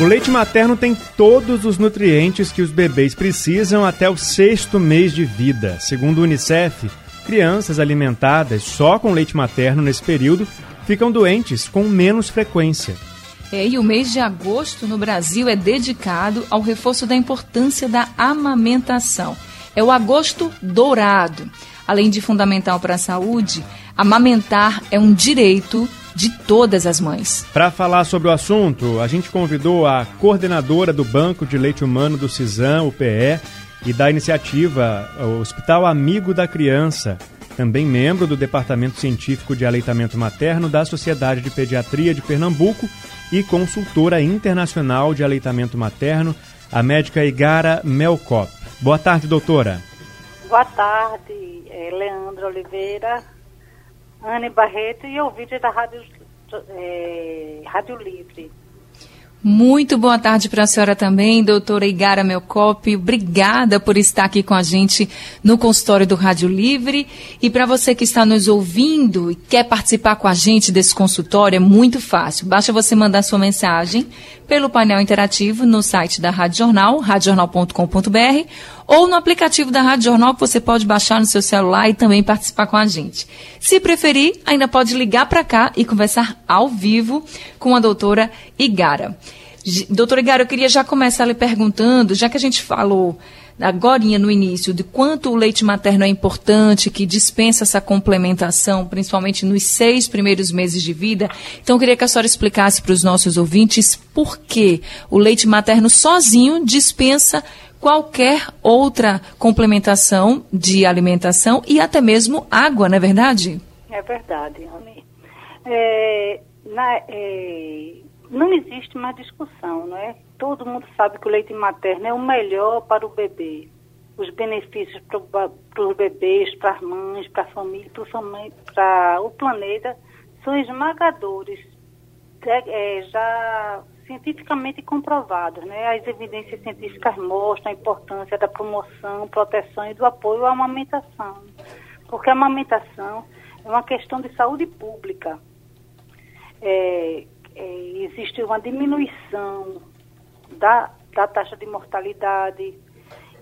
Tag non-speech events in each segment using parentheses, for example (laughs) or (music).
O leite materno tem todos os nutrientes que os bebês precisam até o sexto mês de vida. Segundo o Unicef, crianças alimentadas só com leite materno nesse período ficam doentes com menos frequência. É, e o mês de agosto no Brasil é dedicado ao reforço da importância da amamentação. É o agosto dourado. Além de fundamental para a saúde, amamentar é um direito de todas as mães. Para falar sobre o assunto, a gente convidou a coordenadora do Banco de Leite Humano do CISAM, o PE, e da iniciativa o Hospital Amigo da Criança, também membro do Departamento Científico de Aleitamento Materno da Sociedade de Pediatria de Pernambuco e consultora internacional de aleitamento materno, a médica Igara Melcop. Boa tarde, doutora. Boa tarde, é Leandro Oliveira, Anne Barreto e ouvinte da Rádio, é, Rádio Livre. Muito boa tarde para a senhora também, doutora Igara Melcop. Obrigada por estar aqui com a gente no consultório do Rádio Livre. E para você que está nos ouvindo e quer participar com a gente desse consultório, é muito fácil. Basta você mandar sua mensagem pelo painel interativo no site da Rádio Jornal, radiojornal.com.br, ou no aplicativo da Rádio Jornal que você pode baixar no seu celular e também participar com a gente. Se preferir, ainda pode ligar para cá e conversar ao vivo com a doutora Igara. Doutora Igara, eu queria já começar lhe perguntando, já que a gente falou agora no início, de quanto o leite materno é importante, que dispensa essa complementação, principalmente nos seis primeiros meses de vida. Então, eu queria que a senhora explicasse para os nossos ouvintes por que o leite materno sozinho dispensa qualquer outra complementação de alimentação e até mesmo água, não é verdade? É verdade, Rony. É, é, não existe mais discussão, não é? todo mundo sabe que o leite materno é o melhor para o bebê. Os benefícios para os bebês, para as mães, para a família, para o planeta, são esmagadores, é, é, já cientificamente comprovados. Né? As evidências científicas mostram a importância da promoção, proteção e do apoio à amamentação. Porque a amamentação é uma questão de saúde pública. É, é, existe uma diminuição da, da taxa de mortalidade,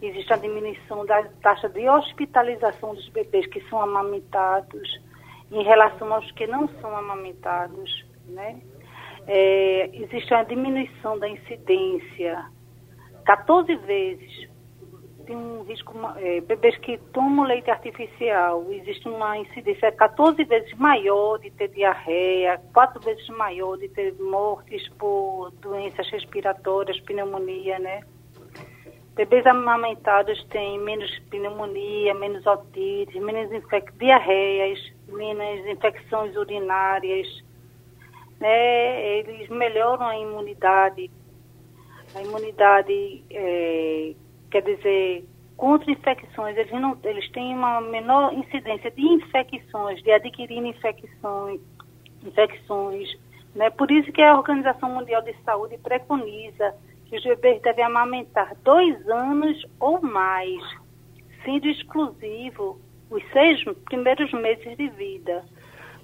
existe a diminuição da taxa de hospitalização dos bebês que são amamentados em relação aos que não são amamentados, né? É, existe uma diminuição da incidência. 14 vezes tem um risco, é, bebês que tomam leite artificial, existe uma incidência 14 vezes maior de ter diarreia, 4 vezes maior de ter mortes por doenças respiratórias, pneumonia, né? Bebês amamentados têm menos pneumonia, menos otite, menos diarreias, menos infecções urinárias, né? Eles melhoram a imunidade, a imunidade é, quer dizer, contra infecções, eles, não, eles têm uma menor incidência de infecções, de adquirir infecções, infecções. Né? Por isso que a Organização Mundial de Saúde preconiza que os bebês devem amamentar dois anos ou mais, sendo exclusivo os seis primeiros meses de vida.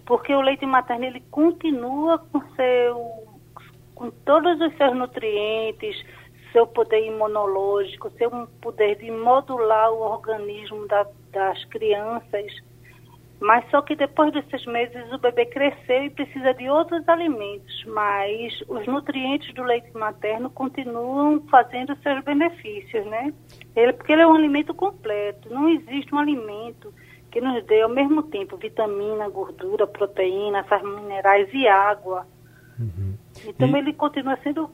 Porque o leite materno ele continua com seu com todos os seus nutrientes, seu poder imunológico, seu poder de modular o organismo da, das crianças. Mas só que depois desses meses o bebê cresceu e precisa de outros alimentos, mas os nutrientes do leite materno continuam fazendo seus benefícios, né? Ele, porque ele é um alimento completo, não existe um alimento que nos dê ao mesmo tempo vitamina, gordura, proteína, sais minerais e água. Uhum. Então e... ele continua sendo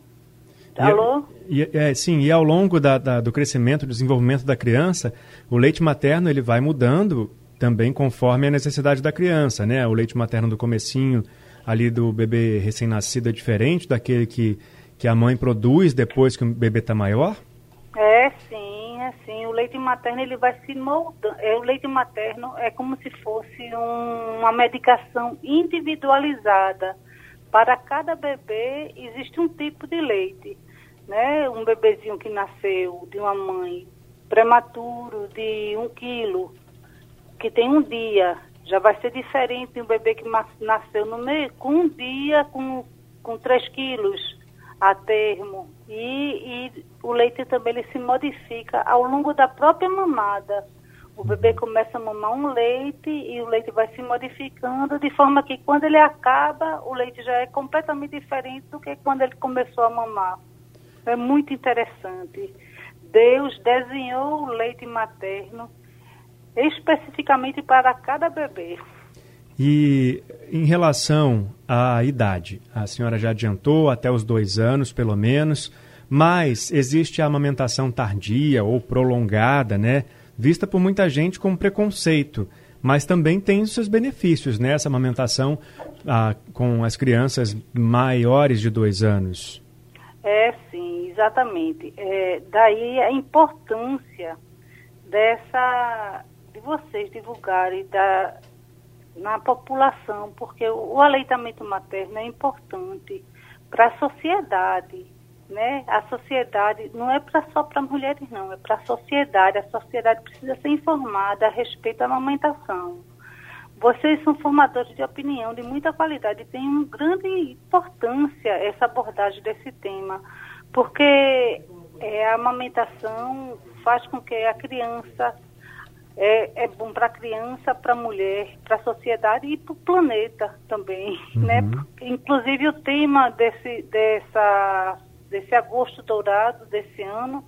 Alô? E, é, sim, e ao longo da, da, do crescimento, do desenvolvimento da criança, o leite materno ele vai mudando também conforme a necessidade da criança, né? O leite materno do comecinho ali do bebê recém-nascido é diferente daquele que, que a mãe produz depois que o bebê está maior? É, sim, é sim. O leite leite materno ele vai se moldando. É, o leite materno é como se fosse um, uma medicação individualizada. Para cada bebê existe um tipo de leite. Né? Um bebezinho que nasceu de uma mãe prematuro de um quilo, que tem um dia, já vai ser diferente de um bebê que nasceu no meio, com um dia com, com 3 quilos a termo. E, e o leite também ele se modifica ao longo da própria mamada. O bebê começa a mamar um leite e o leite vai se modificando, de forma que quando ele acaba, o leite já é completamente diferente do que quando ele começou a mamar. É muito interessante. Deus desenhou o leite materno especificamente para cada bebê. E em relação à idade, a senhora já adiantou até os dois anos, pelo menos, mas existe a amamentação tardia ou prolongada, né? Vista por muita gente com preconceito, mas também tem os seus benefícios, né? Essa amamentação ah, com as crianças maiores de dois anos. É, sim, exatamente. É, daí a importância dessa de vocês divulgarem da, na população, porque o aleitamento materno é importante para a sociedade, né? A sociedade não é para só para mulheres não, é para a sociedade. A sociedade precisa ser informada a respeito da amamentação. Vocês são formadores de opinião de muita qualidade e tem uma grande importância essa abordagem desse tema, porque é, a amamentação faz com que a criança é, é bom para a criança, para a mulher, para a sociedade e para o planeta também, uhum. né? Inclusive o tema desse, dessa, desse agosto dourado desse ano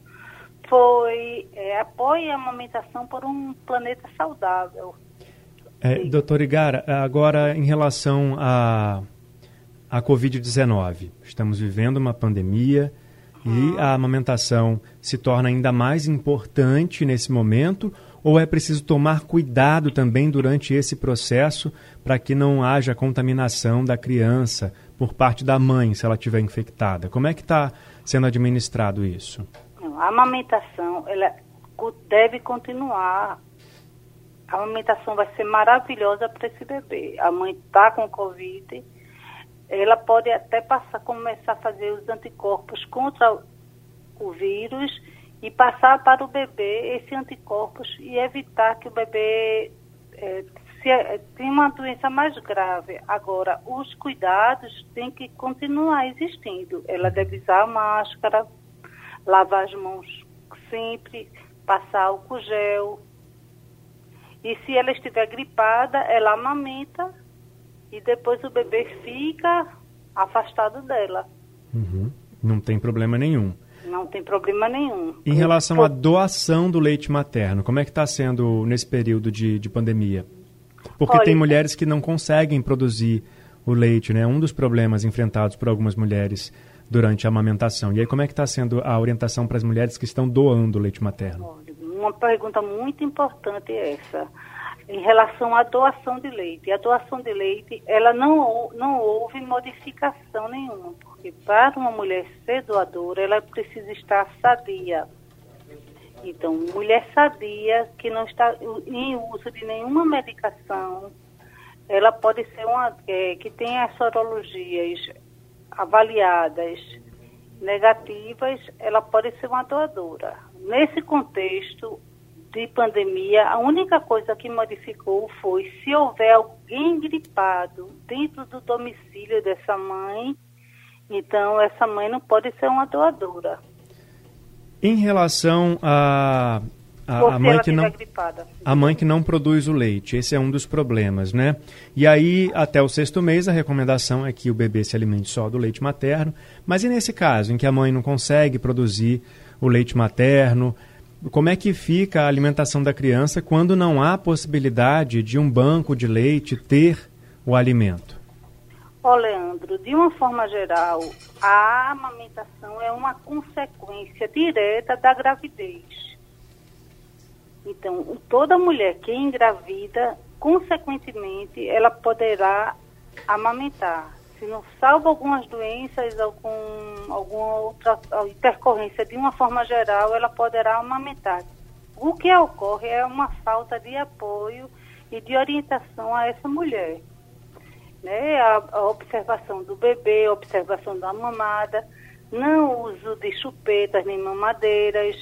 foi é, apoio a amamentação por um planeta saudável. É, doutor Igara, agora em relação a a Covid-19. Estamos vivendo uma pandemia e a amamentação se torna ainda mais importante nesse momento ou é preciso tomar cuidado também durante esse processo para que não haja contaminação da criança por parte da mãe, se ela estiver infectada? Como é que está sendo administrado isso? A amamentação ela deve continuar. A amamentação vai ser maravilhosa para esse bebê. A mãe está com Covid, ela pode até passar, começar a fazer os anticorpos contra o vírus e passar para o bebê esse anticorpos e evitar que o bebê é, se, é, tenha uma doença mais grave. Agora, os cuidados têm que continuar existindo. Ela deve usar máscara, lavar as mãos sempre, passar álcool gel. E se ela estiver gripada, ela amamenta e depois o bebê fica afastado dela. Uhum. Não tem problema nenhum. Não tem problema nenhum. Em relação à doação do leite materno, como é que está sendo nesse período de, de pandemia? Porque Olha, tem mulheres que não conseguem produzir o leite, né? Um dos problemas enfrentados por algumas mulheres durante a amamentação. E aí, como é que está sendo a orientação para as mulheres que estão doando o leite materno? Uma pergunta muito importante é essa em relação à doação de leite. A doação de leite, ela não, não houve modificação nenhuma, porque para uma mulher ser doadora, ela precisa estar sadia. Então, mulher sadia que não está em uso de nenhuma medicação, ela pode ser uma é, que tem as sorologias avaliadas negativas, ela pode ser uma doadora. Nesse contexto, de pandemia, a única coisa que modificou foi se houver alguém gripado dentro do domicílio dessa mãe, então essa mãe não pode ser uma doadora. Em relação a a, a, mãe que não gripada. a mãe que não produz o leite esse é um dos problemas né e aí até o sexto mês a recomendação é que o bebê se alimente só do leite materno mas e nesse caso em que a mãe não consegue produzir o leite materno como é que fica a alimentação da criança quando não há possibilidade de um banco de leite ter o alimento? Ó, oh, Leandro, de uma forma geral, a amamentação é uma consequência direta da gravidez. Então, toda mulher que engravida, consequentemente, ela poderá amamentar não salva algumas doenças, algum, alguma outra intercorrência de uma forma geral, ela poderá amamentar. O que ocorre é uma falta de apoio e de orientação a essa mulher. Né? A, a observação do bebê, a observação da mamada, não uso de chupetas nem mamadeiras.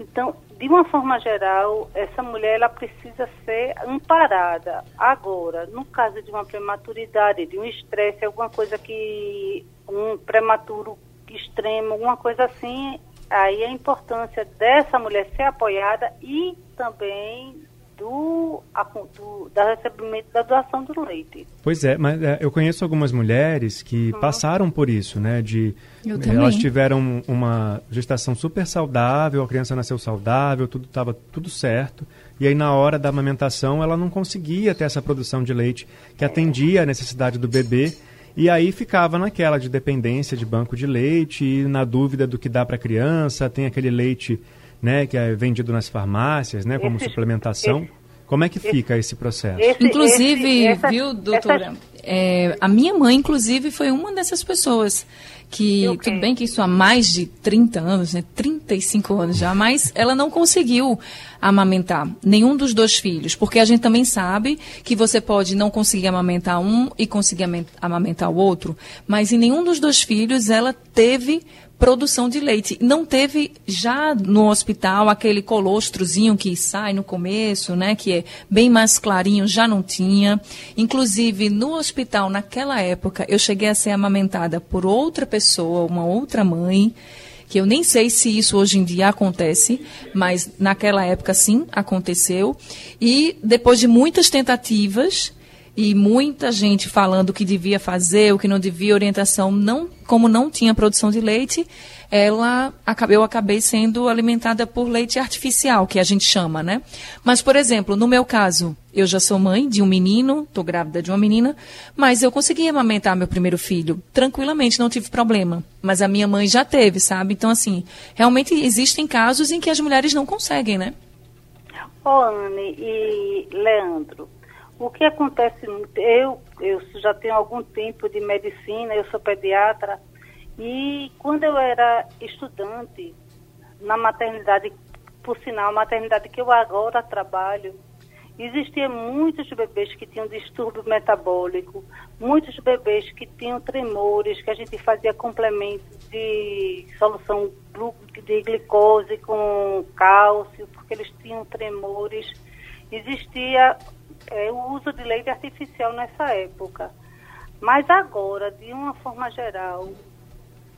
Então, de uma forma geral, essa mulher ela precisa ser amparada. Agora, no caso de uma prematuridade, de um estresse, alguma coisa que um prematuro extremo, alguma coisa assim, aí a importância dessa mulher ser apoiada e também do, do da recebimento da doação do leite. Pois é, mas é, eu conheço algumas mulheres que uhum. passaram por isso, né? De elas tiveram uma gestação super saudável, a criança nasceu saudável, tudo estava tudo certo. E aí na hora da amamentação ela não conseguia ter essa produção de leite que atendia a necessidade do bebê. E aí ficava naquela de dependência de banco de leite e na dúvida do que dá para a criança, tem aquele leite né, que é vendido nas farmácias, né, como esse, suplementação. Esse, como é que fica esse, esse processo? inclusive, essa, viu, doutora, essa... é, a minha mãe, inclusive, foi uma dessas pessoas que, okay. tudo bem que isso há mais de 30 anos, né, 35 anos já, mas ela não conseguiu amamentar nenhum dos dois filhos, porque a gente também sabe que você pode não conseguir amamentar um e conseguir amamentar o outro, mas em nenhum dos dois filhos ela teve produção de leite. Não teve já no hospital aquele colostrozinho que sai no começo, né, que é bem mais clarinho, já não tinha. Inclusive no hospital naquela época eu cheguei a ser amamentada por outra pessoa, uma outra mãe, que eu nem sei se isso hoje em dia acontece, mas naquela época sim aconteceu. E depois de muitas tentativas, e muita gente falando o que devia fazer, o que não devia, orientação, não, como não tinha produção de leite, ela eu acabei sendo alimentada por leite artificial, que a gente chama, né? Mas, por exemplo, no meu caso, eu já sou mãe de um menino, estou grávida de uma menina, mas eu consegui amamentar meu primeiro filho tranquilamente, não tive problema. Mas a minha mãe já teve, sabe? Então, assim, realmente existem casos em que as mulheres não conseguem, né? Ô, Anne e Leandro, o que acontece, eu, eu já tenho algum tempo de medicina, eu sou pediatra, e quando eu era estudante na maternidade, por sinal, maternidade que eu agora trabalho, existiam muitos bebês que tinham distúrbio metabólico, muitos bebês que tinham tremores, que a gente fazia complemento de solução de glicose com cálcio, porque eles tinham tremores. Existia é, o uso de leite artificial nessa época. Mas agora, de uma forma geral,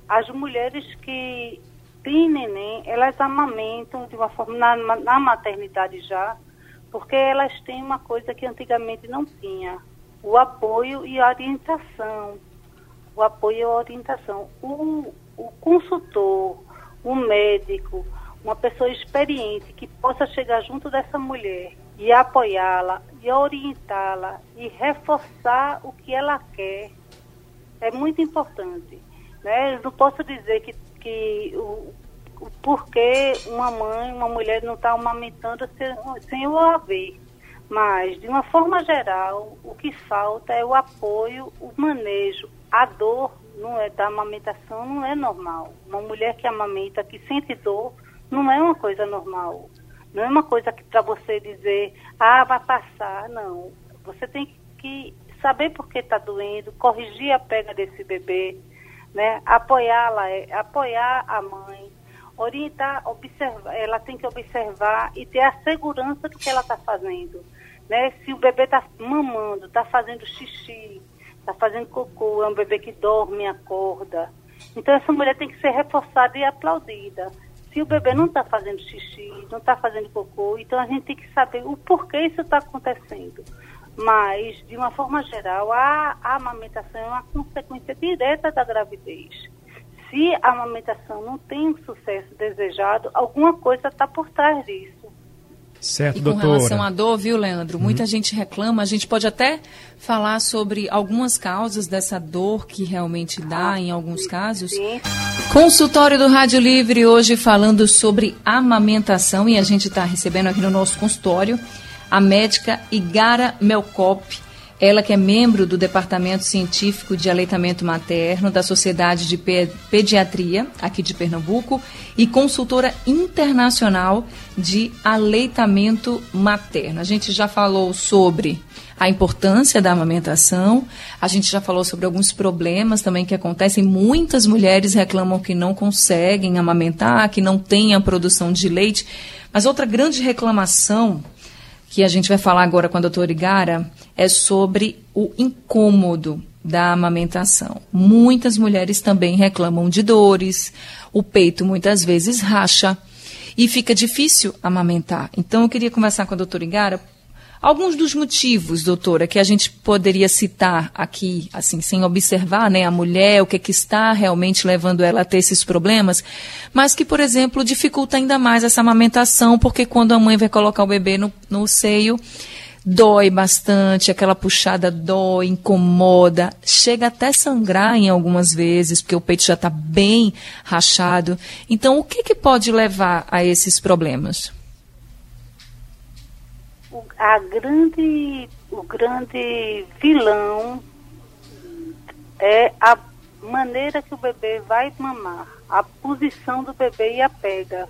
as mulheres que têm neném, elas amamentam de uma forma na, na maternidade já, porque elas têm uma coisa que antigamente não tinha, o apoio e a orientação. O apoio e a orientação. O, o consultor, o médico, uma pessoa experiente que possa chegar junto dessa mulher e apoiá-la, e orientá-la e reforçar o que ela quer é muito importante. Né? Eu não posso dizer que, que o, o porquê uma mãe, uma mulher não está amamentando sem, sem o haver. Mas, de uma forma geral, o que falta é o apoio, o manejo. A dor não é da amamentação não é normal. Uma mulher que amamenta, que sente dor, não é uma coisa normal. Não é uma coisa que para você dizer, ah, vai passar. Não. Você tem que saber por que está doendo, corrigir a pega desse bebê, né? Apoiá-la, é, apoiar a mãe, orientar, observar, ela tem que observar e ter a segurança do que ela está fazendo. Né? Se o bebê está mamando, está fazendo xixi, está fazendo cocô, é um bebê que dorme, acorda. Então essa mulher tem que ser reforçada e aplaudida se o bebê não está fazendo xixi, não está fazendo cocô, então a gente tem que saber o porquê isso está acontecendo. Mas, de uma forma geral, a, a amamentação é uma consequência direta da gravidez. Se a amamentação não tem o sucesso desejado, alguma coisa está por trás disso. Certo, e com doutora. relação à dor, viu, Leandro? Muita uhum. gente reclama. A gente pode até falar sobre algumas causas dessa dor que realmente dá ah, em alguns casos. Sim. Consultório do Rádio Livre hoje falando sobre amamentação e a gente está recebendo aqui no nosso consultório a médica Igara Melcop. Ela que é membro do Departamento Científico de Aleitamento Materno da Sociedade de Pediatria, aqui de Pernambuco, e consultora internacional de aleitamento materno. A gente já falou sobre a importância da amamentação, a gente já falou sobre alguns problemas também que acontecem. Muitas mulheres reclamam que não conseguem amamentar, que não têm a produção de leite. Mas outra grande reclamação que a gente vai falar agora com a doutora Igara é sobre o incômodo da amamentação. Muitas mulheres também reclamam de dores, o peito muitas vezes racha e fica difícil amamentar. Então eu queria conversar com a doutora Igara Alguns dos motivos, doutora, que a gente poderia citar aqui, assim, sem observar, né, a mulher, o que, é que está realmente levando ela a ter esses problemas, mas que, por exemplo, dificulta ainda mais essa amamentação, porque quando a mãe vai colocar o bebê no, no seio, dói bastante, aquela puxada dói, incomoda, chega até sangrar em algumas vezes, porque o peito já está bem rachado. Então, o que, que pode levar a esses problemas? A grande, o grande vilão é a maneira que o bebê vai mamar, a posição do bebê e a pega.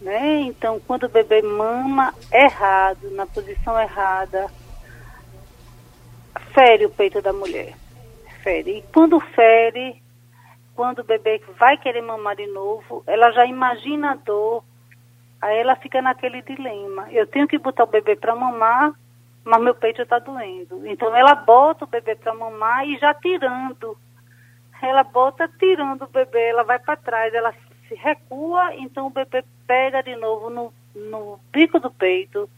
Né? Então, quando o bebê mama errado, na posição errada, fere o peito da mulher. Fere. E quando fere, quando o bebê vai querer mamar de novo, ela já imagina a dor Aí ela fica naquele dilema. Eu tenho que botar o bebê para mamar, mas meu peito está doendo. Então ela bota o bebê para mamar e já tirando. Ela bota tirando o bebê, ela vai para trás, ela se recua, então o bebê pega de novo no, no bico do peito,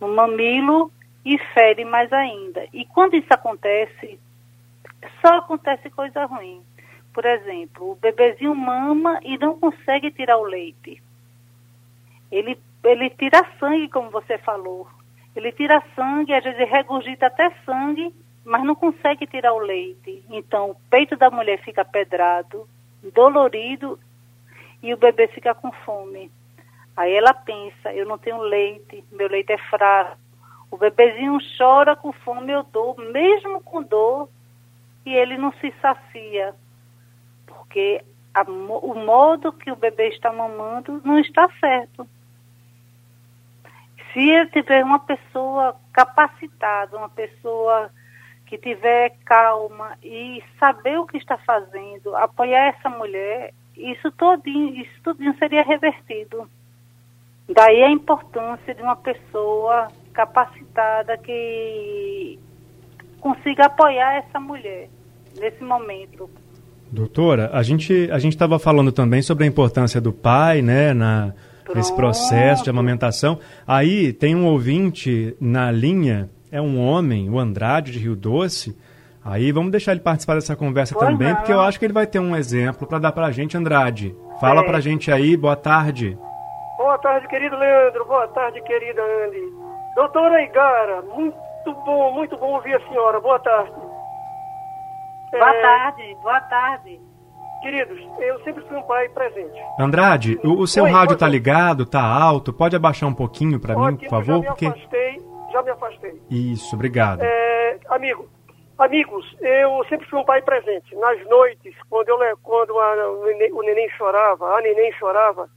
no mamilo e fere mais ainda. E quando isso acontece, só acontece coisa ruim. Por exemplo, o bebezinho mama e não consegue tirar o leite ele, ele tira sangue, como você falou. Ele tira sangue, às vezes regurgita até sangue, mas não consegue tirar o leite. Então, o peito da mulher fica pedrado, dolorido, e o bebê fica com fome. Aí ela pensa, eu não tenho leite, meu leite é fraco. O bebezinho chora com fome, eu dou, mesmo com dor, e ele não se sacia. Porque a, o modo que o bebê está mamando não está certo. Se tiver uma pessoa capacitada, uma pessoa que tiver calma e saber o que está fazendo, apoiar essa mulher, isso todinho, isso tudinho seria revertido. Daí a importância de uma pessoa capacitada que consiga apoiar essa mulher nesse momento. Doutora, a gente a gente estava falando também sobre a importância do pai, né, na Pronto. nesse processo de amamentação. Aí tem um ouvinte na linha, é um homem, o Andrade de Rio Doce. Aí vamos deixar ele participar dessa conversa pois também, não. porque eu acho que ele vai ter um exemplo para dar para a gente, Andrade. Fala é. para a gente aí, boa tarde. Boa tarde, querido Leandro. Boa tarde, querida Andy. Doutora Igara, muito bom, muito bom ouvir a senhora. Boa tarde. Boa é... tarde, boa tarde. Queridos, eu sempre fui um pai presente. Andrade, o, o seu Oi, rádio está ligado, está alto, pode abaixar um pouquinho para mim, por favor? Já me porque... afastei, já me afastei. Isso, obrigado. É, amigo, amigos, eu sempre fui um pai presente. Nas noites, quando, eu, quando a, o, neném, o neném chorava, a neném chorava,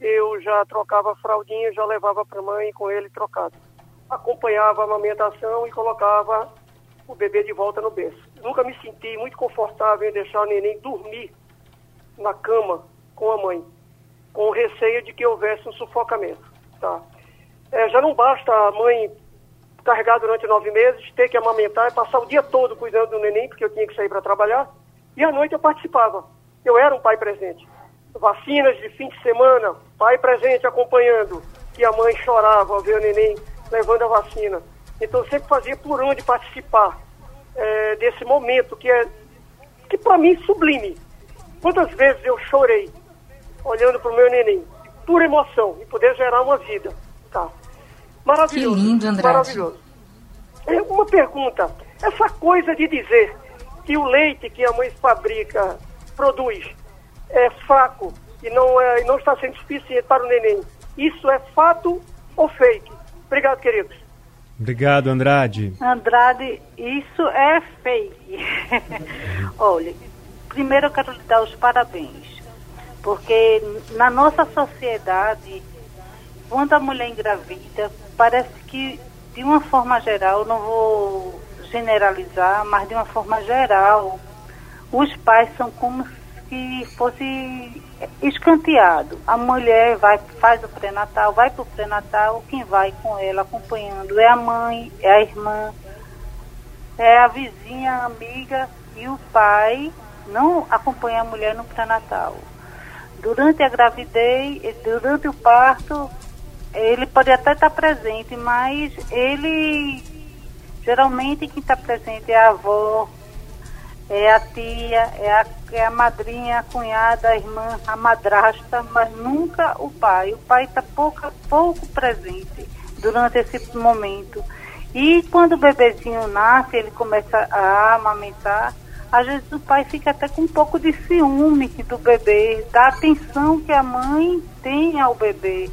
eu já trocava a fraldinha, já levava para a mãe com ele trocado. Acompanhava a amamentação e colocava o bebê de volta no berço. Nunca me senti muito confortável em deixar o neném dormir na cama com a mãe, com receio de que houvesse um sufocamento. Tá? É, já não basta a mãe carregar durante nove meses, ter que amamentar e passar o dia todo cuidando do neném, porque eu tinha que sair para trabalhar, e à noite eu participava. Eu era um pai presente. Vacinas de fim de semana, pai presente acompanhando, e a mãe chorava ao ver o neném levando a vacina. Então eu sempre fazia por onde participar é, desse momento que é, que para mim sublime. Quantas vezes eu chorei olhando para o meu neném, por emoção, e poder gerar uma vida. Tá? Maravilhoso. Que lindo, André. Maravilhoso. É uma pergunta. Essa coisa de dizer que o leite que a mãe fabrica, produz, é fraco e não, é, não está sendo suficiente para o neném, isso é fato ou fake? Obrigado, queridos. Obrigado, Andrade. Andrade, isso é fake. (laughs) Olha, primeiro eu quero lhe dar os parabéns, porque na nossa sociedade, quando a mulher engravida, parece que, de uma forma geral, não vou generalizar, mas de uma forma geral, os pais são como se fosse escanteado. A mulher vai, faz o pré-natal, vai para o pré-natal, quem vai com ela acompanhando é a mãe, é a irmã, é a vizinha, a amiga e o pai não acompanha a mulher no pré-natal. Durante a gravidez, durante o parto, ele pode até estar presente, mas ele geralmente quem está presente é a avó, é a tia, é a, é a madrinha, a cunhada, a irmã, a madrasta, mas nunca o pai. O pai está pouco, pouco presente durante esse momento. E quando o bebezinho nasce, ele começa a amamentar, às vezes o pai fica até com um pouco de ciúme do bebê, da atenção que a mãe tem ao bebê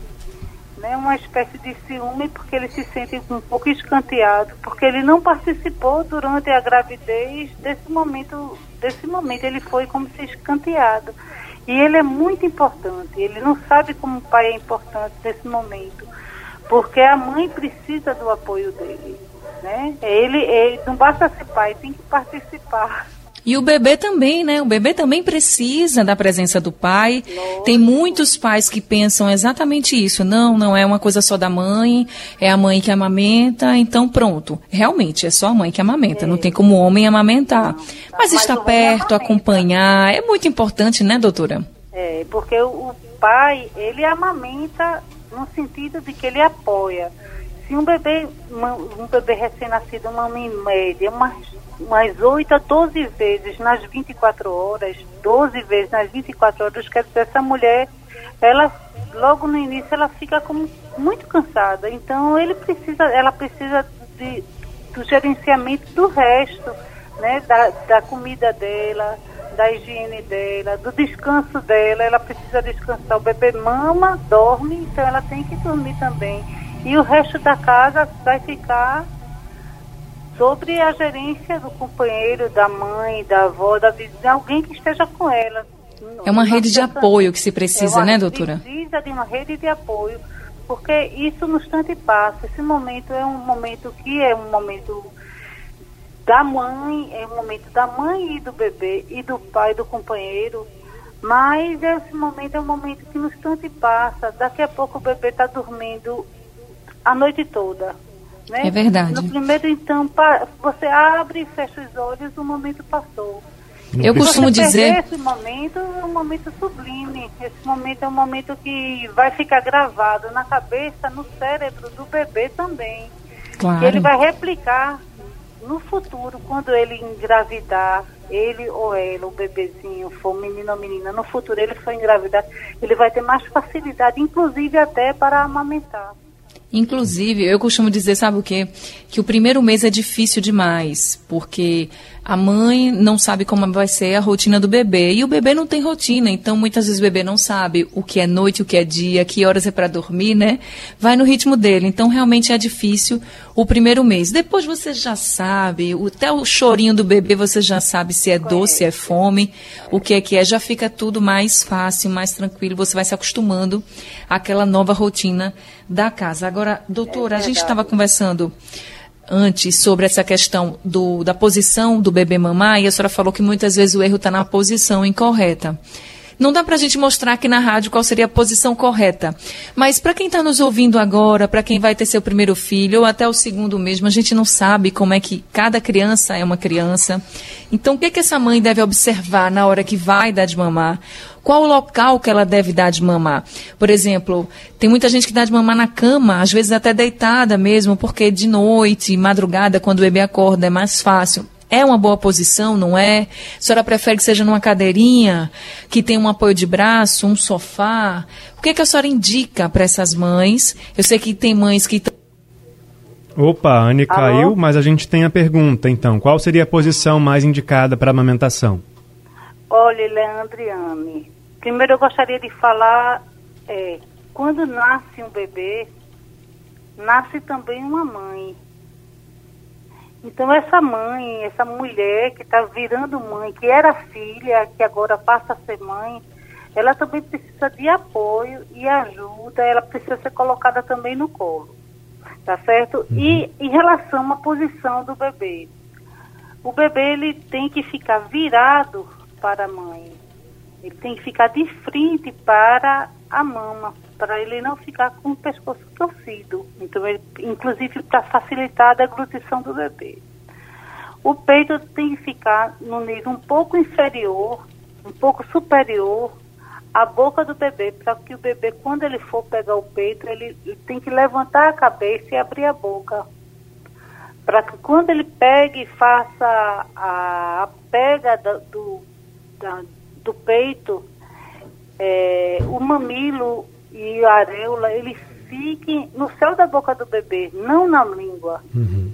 né, uma espécie de ciúme porque ele se sente um pouco escanteado, porque ele não participou durante a gravidez desse momento, desse momento ele foi como se escanteado. E ele é muito importante, ele não sabe como o pai é importante nesse momento, porque a mãe precisa do apoio dele. Né? Ele, ele não basta ser pai, tem que participar. E o bebê também, né? O bebê também precisa da presença do pai. Nossa. Tem muitos pais que pensam exatamente isso. Não, não é uma coisa só da mãe, é a mãe que amamenta, então pronto. Realmente, é só a mãe que amamenta, é. não tem como o homem amamentar. Não, tá. Mas, Mas estar perto, acompanhar, é muito importante, né, doutora? É, porque o pai, ele amamenta no sentido de que ele apoia. Se um bebê, um bebê recém-nascido mama em média umas umas 8 a 12 vezes nas 24 horas, 12 vezes nas 24 horas, quer dizer, essa mulher, ela logo no início ela fica como muito cansada. Então ele precisa, ela precisa de, do gerenciamento do resto, né? Da, da comida dela, da higiene dela, do descanso dela, ela precisa descansar. O bebê mama, dorme, então ela tem que dormir também. E o resto da casa vai ficar sobre a gerência do companheiro, da mãe, da avó, da vizinha, alguém que esteja com ela. É uma rede de apoio que se precisa, é né, doutora? Precisa de uma rede de apoio, porque isso no instante passa. Esse momento é um momento que é um momento da mãe, é um momento da mãe e do bebê, e do pai e do companheiro, mas esse momento é um momento que no instante passa. Daqui a pouco o bebê está dormindo a noite toda. Né? É verdade. No primeiro, então, você abre e fecha os olhos, o momento passou. Eu costumo dizer. Esse momento é um momento sublime. Esse momento é um momento que vai ficar gravado na cabeça, no cérebro do bebê também. Claro. Que ele vai replicar no futuro, quando ele engravidar, ele ou ela, o bebezinho, for menino ou menina, no futuro ele for engravidar, ele vai ter mais facilidade, inclusive até para amamentar. Inclusive, eu costumo dizer, sabe o quê? Que o primeiro mês é difícil demais, porque a mãe não sabe como vai ser a rotina do bebê e o bebê não tem rotina, então muitas vezes o bebê não sabe o que é noite, o que é dia, que horas é para dormir, né? Vai no ritmo dele. Então realmente é difícil o primeiro mês. Depois você já sabe, até o chorinho do bebê você já sabe se é doce, se é fome, o que é que é, já fica tudo mais fácil, mais tranquilo, você vai se acostumando àquela nova rotina da casa. Agora, doutora, a gente estava conversando antes sobre essa questão do, da posição do bebê mamar e a senhora falou que muitas vezes o erro está na posição incorreta. Não dá para a gente mostrar aqui na rádio qual seria a posição correta. Mas para quem está nos ouvindo agora, para quem vai ter seu primeiro filho ou até o segundo mesmo, a gente não sabe como é que cada criança é uma criança. Então, o que, é que essa mãe deve observar na hora que vai dar de mamar? Qual o local que ela deve dar de mamar? Por exemplo, tem muita gente que dá de mamar na cama, às vezes até deitada mesmo, porque de noite, madrugada, quando o bebê acorda, é mais fácil. É uma boa posição, não é? A senhora prefere que seja numa cadeirinha, que tenha um apoio de braço, um sofá? O que, é que a senhora indica para essas mães? Eu sei que tem mães que. Opa, a Anne caiu, mas a gente tem a pergunta, então. Qual seria a posição mais indicada para a amamentação? Olha, Leandriane, primeiro eu gostaria de falar, é, quando nasce um bebê, nasce também uma mãe. Então essa mãe, essa mulher que está virando mãe, que era filha, que agora passa a ser mãe, ela também precisa de apoio e ajuda, ela precisa ser colocada também no colo, tá certo? E em relação à posição do bebê, o bebê ele tem que ficar virado para a mãe, ele tem que ficar de frente para a mama, para ele não ficar com o pescoço torcido. Então, ele, inclusive para facilitar a deglutição do bebê. O peito tem que ficar no nível um pouco inferior, um pouco superior à boca do bebê, para que o bebê, quando ele for pegar o peito, ele, ele tem que levantar a cabeça e abrir a boca. Para que quando ele pegue e faça a, a pega do, do, da, do peito, é, o mamilo e a areola, ele fiquem no céu da boca do bebê, não na língua. Uhum.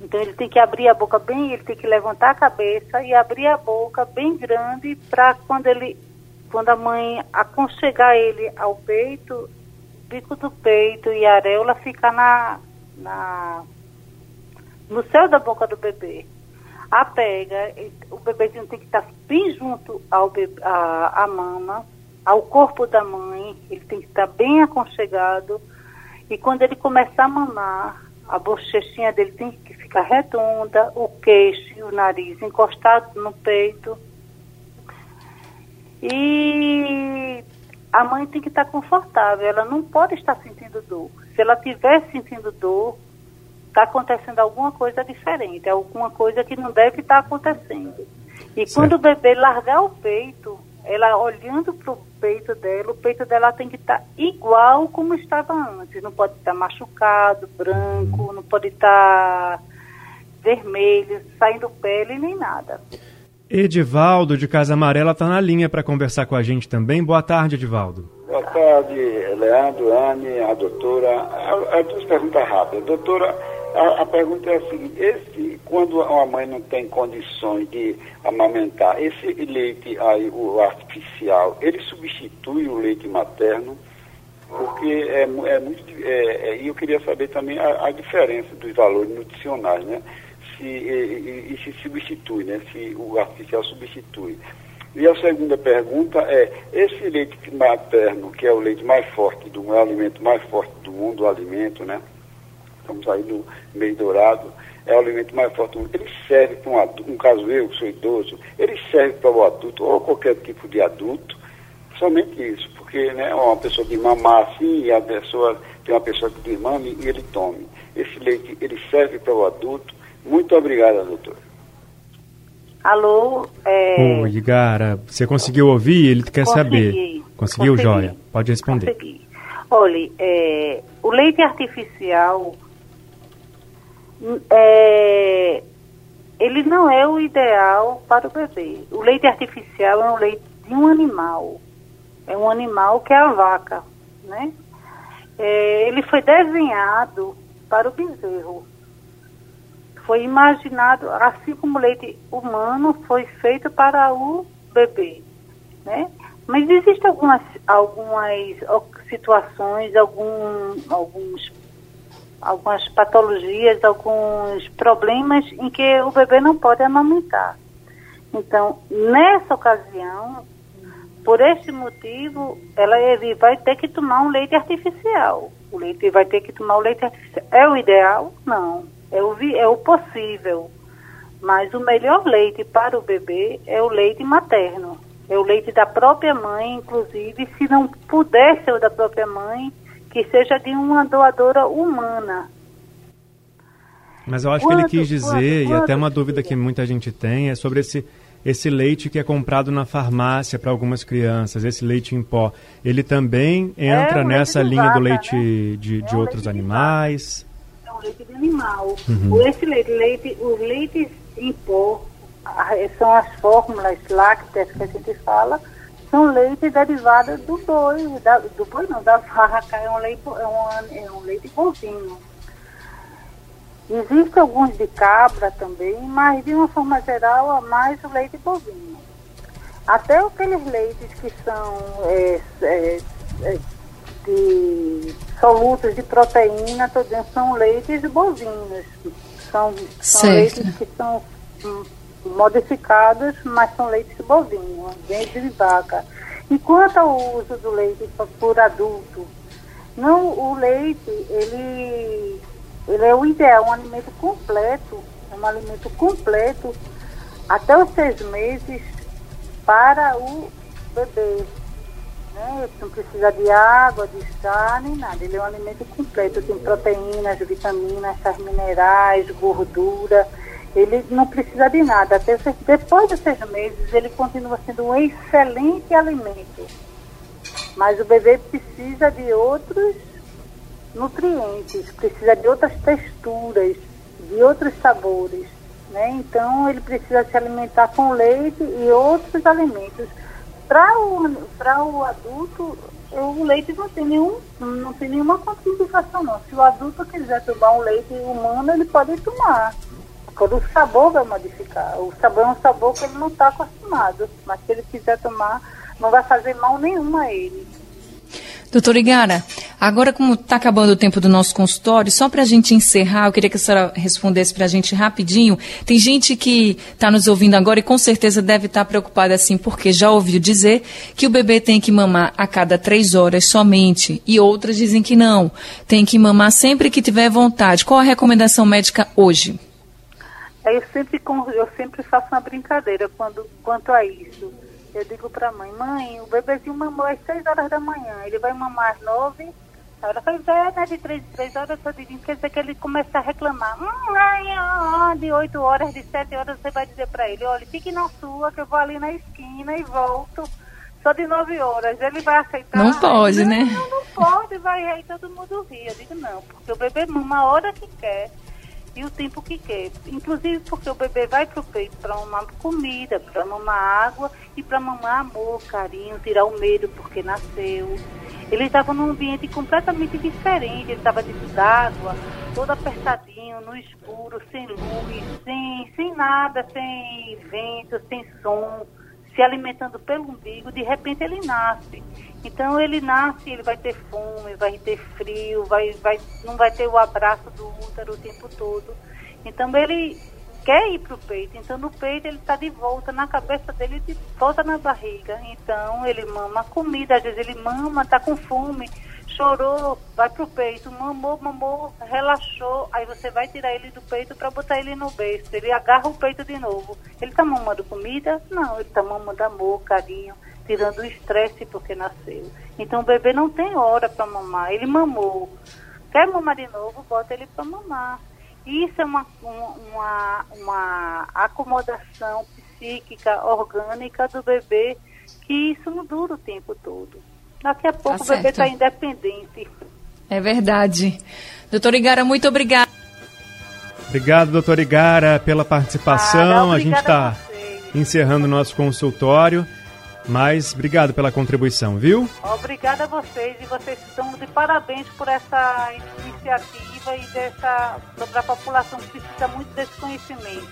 Então ele tem que abrir a boca bem, ele tem que levantar a cabeça e abrir a boca bem grande para quando ele, quando a mãe aconchegar ele ao peito, bico do peito e a areola ficar na, na no céu da boca do bebê. A pega, o bebezinho tem que estar bem junto ao bebê, a mama, ao corpo da mãe, ele tem que estar bem aconchegado. E quando ele começar a mamar, a bochechinha dele tem que ficar redonda, o queixo e o nariz encostados no peito. E a mãe tem que estar confortável, ela não pode estar sentindo dor. Se ela estiver sentindo dor, está acontecendo alguma coisa diferente, alguma coisa que não deve estar acontecendo. E certo. quando o bebê largar o peito, ela olhando para o peito dela, o peito dela tem que estar tá igual como estava antes. Não pode estar tá machucado, branco, não pode estar tá vermelho, saindo pele nem nada. Edivaldo de Casa Amarela está na linha para conversar com a gente também. Boa tarde, Edivaldo. Boa tarde, Leandro, Anne, a doutora. As duas perguntas rápidas. Doutora, a, a, pergunta é a seguinte, esse, quando uma mãe não tem condições de amamentar, esse leite aí, o artificial, ele substitui o leite materno? Porque é, é muito. É, é, e eu queria saber também a, a, diferença dos valores nutricionais, né? Se, e, e, se substitui, né? Se o artificial substitui. E a segunda pergunta é, esse leite materno, que é o leite mais forte, do, é o alimento mais forte do mundo, o alimento, né? Estamos aí no meio dourado, é o alimento mais forte do mundo. Ele serve para um adulto, no caso eu, que sou idoso, ele serve para o adulto ou qualquer tipo de adulto, somente isso, porque né, uma pessoa de mamar assim e a pessoa tem uma pessoa que desmame e ele tome. Esse leite, ele serve para o adulto. Muito obrigada, doutora. Alô? É... Oi, Igara, você conseguiu ouvir? Ele quer Consegui. saber. Conseguiu, Consegui. Joia? Pode responder. Consegui. Olha, é, o leite artificial é, ele não é o ideal para o bebê. O leite artificial é um leite de um animal. É um animal que é a vaca, né? É, ele foi desenhado para o bezerro. Foi imaginado, assim como o leite humano foi feito para o bebê, né? Mas existem algumas, algumas situações, algum, alguns algumas patologias, alguns problemas em que o bebê não pode amamentar. Então, nessa ocasião, por esse motivo, ela ele vai ter que tomar um leite artificial. O leite vai ter que tomar o leite artificial. É o ideal? Não. É o, é o possível. Mas o melhor leite para o bebê é o leite materno. É o leite da própria mãe, inclusive, se não puder ser o da própria mãe, que seja de uma doadora humana. Mas eu acho que ele quis dizer, e até uma dúvida que muita gente tem, é sobre esse, esse leite que é comprado na farmácia para algumas crianças, esse leite em pó. Ele também entra é nessa linha vaca, do leite né? de, de é outros animais? É um leite de animal. Uhum. Esse leite, leite, os leites em pó são as fórmulas lácteas que a gente fala, são leite derivado do boi, da, do boi não, da vaca, é um leite, é um, é um leite bovino. Existem alguns de cabra também, mas de uma forma geral, é mais o leite bovino. Até aqueles leites que são é, é, é, de solutos de proteína, dizendo, são leites bovinos. São, são leites que são hum, modificados, mas são leites bovinos, leite de vaca. E quanto ao uso do leite por adulto, não, o leite, ele, ele é o ideal, um alimento completo, é um alimento completo até os seis meses para o bebê. Né? Não precisa de água, de chá, nem nada. Ele é um alimento completo, tem proteínas, vitaminas, sais minerais, gordura ele não precisa de nada. Até depois de seis meses, ele continua sendo um excelente alimento. Mas o bebê precisa de outros nutrientes, precisa de outras texturas, de outros sabores. Né? Então, ele precisa se alimentar com leite e outros alimentos. Para o, o adulto, o leite não tem, nenhum, não tem nenhuma contraindicação, não. Se o adulto quiser tomar um leite humano, ele pode tomar. O sabor vai modificar. O sabor é um sabor que ele não está acostumado. Mas se ele quiser tomar, não vai fazer mal nenhum a ele. Doutora Igara, agora como está acabando o tempo do nosso consultório, só para a gente encerrar, eu queria que a senhora respondesse para a gente rapidinho. Tem gente que está nos ouvindo agora e com certeza deve estar tá preocupada assim, porque já ouviu dizer que o bebê tem que mamar a cada três horas somente, e outras dizem que não, tem que mamar sempre que tiver vontade. Qual a recomendação médica hoje? Aí eu sempre, eu sempre faço uma brincadeira quando, quanto a isso. Eu digo para a mãe, mãe, o bebezinho mamou às 6 horas da manhã, ele vai mamar às 9. Ela faz, é, né, de 3 3 horas, eu digo, quer dizer que ele começa a reclamar. Hum, ai, de 8 horas, de 7 horas, você vai dizer para ele, olha, fique na sua, que eu vou ali na esquina e volto. Só de 9 horas, ele vai aceitar. Não pode, né? Não, não pode, vai aí todo mundo ri. Eu digo, não, porque o bebê mama a hora que quer e o tempo que quer. Inclusive porque o bebê vai para o peito para mamar comida, para mamar água e para mamar amor, carinho, tirar o medo porque nasceu. Ele estava num ambiente completamente diferente, ele estava dentro d'água, todo apertadinho, no escuro, sem luz, sem, sem nada, sem vento, sem som, se alimentando pelo umbigo, de repente ele nasce. Então ele nasce, ele vai ter fome, vai ter frio, vai, vai, não vai ter o abraço do útero o tempo todo. Então ele quer ir para o peito. Então no peito ele está de volta, na cabeça dele de volta na barriga. Então ele mama comida, às vezes ele mama, está com fome, chorou, vai para o peito, mamou, mamou, relaxou, aí você vai tirar ele do peito para botar ele no berço. Ele agarra o peito de novo. Ele está mamando comida? Não, ele está mamando amor, carinho tirando o estresse porque nasceu. Então o bebê não tem hora para mamar, ele mamou. Quer mamar de novo, bota ele para mamar. Isso é uma, uma, uma acomodação psíquica, orgânica do bebê, que isso não dura o tempo todo. Daqui a pouco tá o bebê está independente. É verdade. Doutora Igara, muito obrigada. Obrigado, doutora Igara, pela participação. Ah, a gente está encerrando o nosso consultório. Mas obrigado pela contribuição, viu? Obrigada a vocês e vocês estão de parabéns por essa iniciativa e dessa sobre a população que precisa muito desse conhecimento.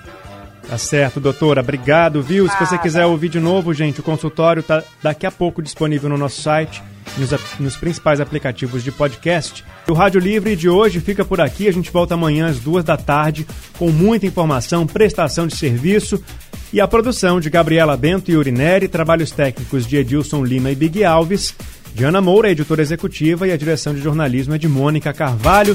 Tá certo, doutora. Obrigado, viu? Se você quiser ouvir de novo, gente, o consultório tá daqui a pouco disponível no nosso site, nos, nos principais aplicativos de podcast. O Rádio Livre de hoje fica por aqui. A gente volta amanhã às duas da tarde com muita informação, prestação de serviço e a produção de Gabriela Bento e Urineri, trabalhos técnicos de Edilson Lima e Big Alves, Diana Moura, editora executiva, e a direção de jornalismo é de Mônica Carvalho.